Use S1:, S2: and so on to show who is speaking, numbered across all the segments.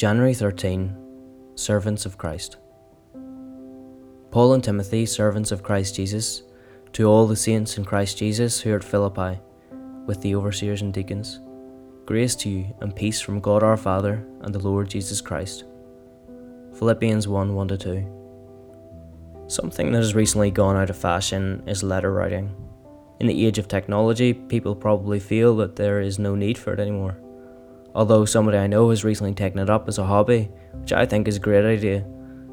S1: January 13, Servants of Christ. Paul and Timothy, servants of Christ Jesus, to all the saints in Christ Jesus who are at Philippi, with the overseers and deacons, grace to you and peace from God our Father and the Lord Jesus Christ. Philippians 1 1 2. Something that has recently gone out of fashion is letter writing. In the age of technology, people probably feel that there is no need for it anymore. Although somebody I know has recently taken it up as a hobby, which I think is a great idea,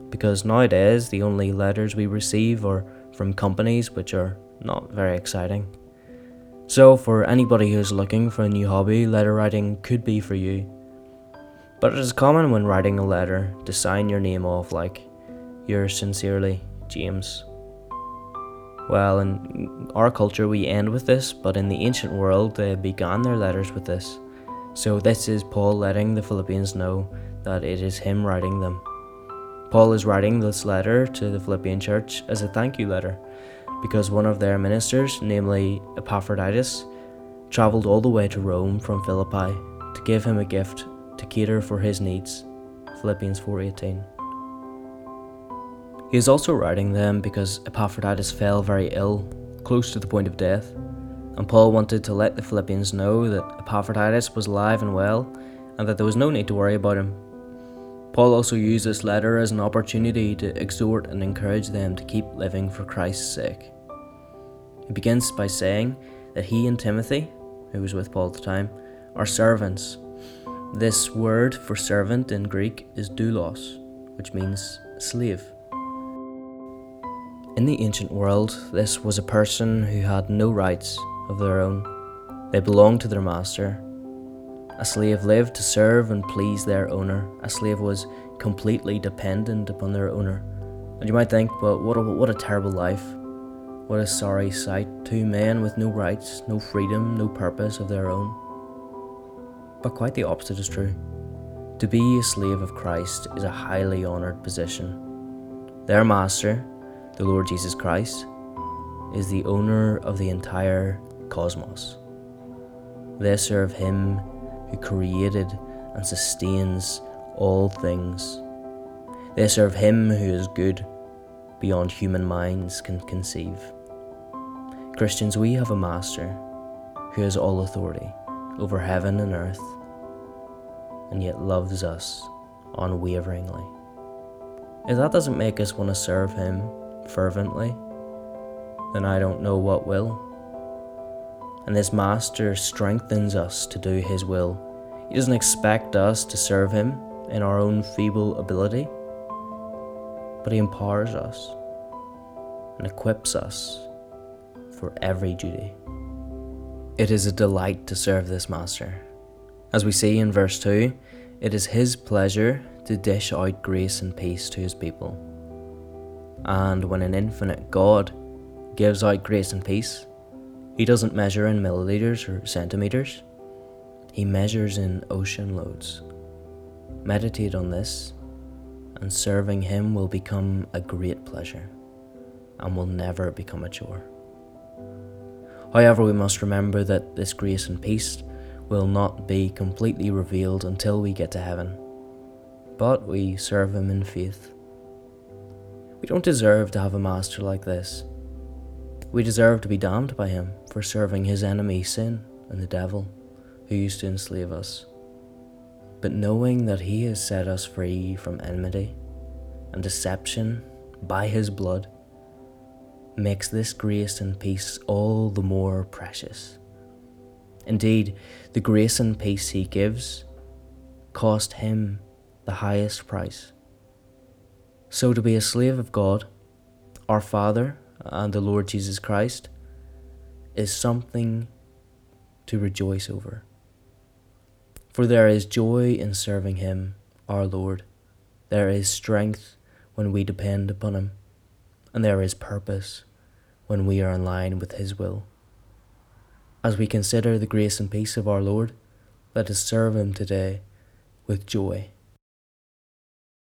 S1: because nowadays the only letters we receive are from companies which are not very exciting. So, for anybody who's looking for a new hobby, letter writing could be for you. But it is common when writing a letter to sign your name off like, yours sincerely, James. Well, in our culture, we end with this, but in the ancient world, they began their letters with this. So, this is Paul letting the Philippians know that it is him writing them. Paul is writing this letter to the Philippian church as a thank you letter because one of their ministers, namely Epaphroditus, travelled all the way to Rome from Philippi to give him a gift to cater for his needs. Philippians 4:18. He is also writing them because Epaphroditus fell very ill, close to the point of death, and Paul wanted to let the Philippians know that Epaphroditus was alive and well, and that there was no need to worry about him. Paul also used this letter as an opportunity to exhort and encourage them to keep living for Christ's sake. He begins by saying that he and Timothy, who was with Paul at the time, are servants. This word for servant in Greek is doulos, which means slave. In the ancient world, this was a person who had no rights of their own. They belonged to their master. A slave lived to serve and please their owner. A slave was completely dependent upon their owner. And you might think, but what a, what a terrible life. What a sorry sight. Two men with no rights, no freedom, no purpose of their own. But quite the opposite is true. To be a slave of Christ is a highly honoured position. Their master, the Lord Jesus Christ, is the owner of the entire cosmos. They serve Him who created and sustains all things. They serve Him who is good beyond human minds can conceive. Christians, we have a Master who has all authority over heaven and earth, and yet loves us unwaveringly. If that doesn't make us want to serve Him, fervently, then I don't know what will. And this Master strengthens us to do His will. He doesn't expect us to serve Him in our own feeble ability, but He empowers us and equips us for every duty. It is a delight to serve this Master. As we see in verse 2, it is His pleasure to dish out grace and peace to His people. And when an infinite God gives out grace and peace, he doesn't measure in milliliters or centimeters, he measures in ocean loads. Meditate on this, and serving him will become a great pleasure and will never become a chore. However, we must remember that this grace and peace will not be completely revealed until we get to heaven, but we serve him in faith we don't deserve to have a master like this. We deserve to be damned by him for serving his enemy, sin, and the devil, who used to enslave us. But knowing that he has set us free from enmity and deception by his blood, makes this grace and peace all the more precious. Indeed, the grace and peace he gives cost him the highest price. So, to be a slave of God, our Father, and the Lord Jesus Christ is something to rejoice over. For there is joy in serving Him, our Lord. There is strength when we depend upon Him, and there is purpose when we are in line with His will. As we consider the grace and peace of our Lord, let us serve Him today with joy.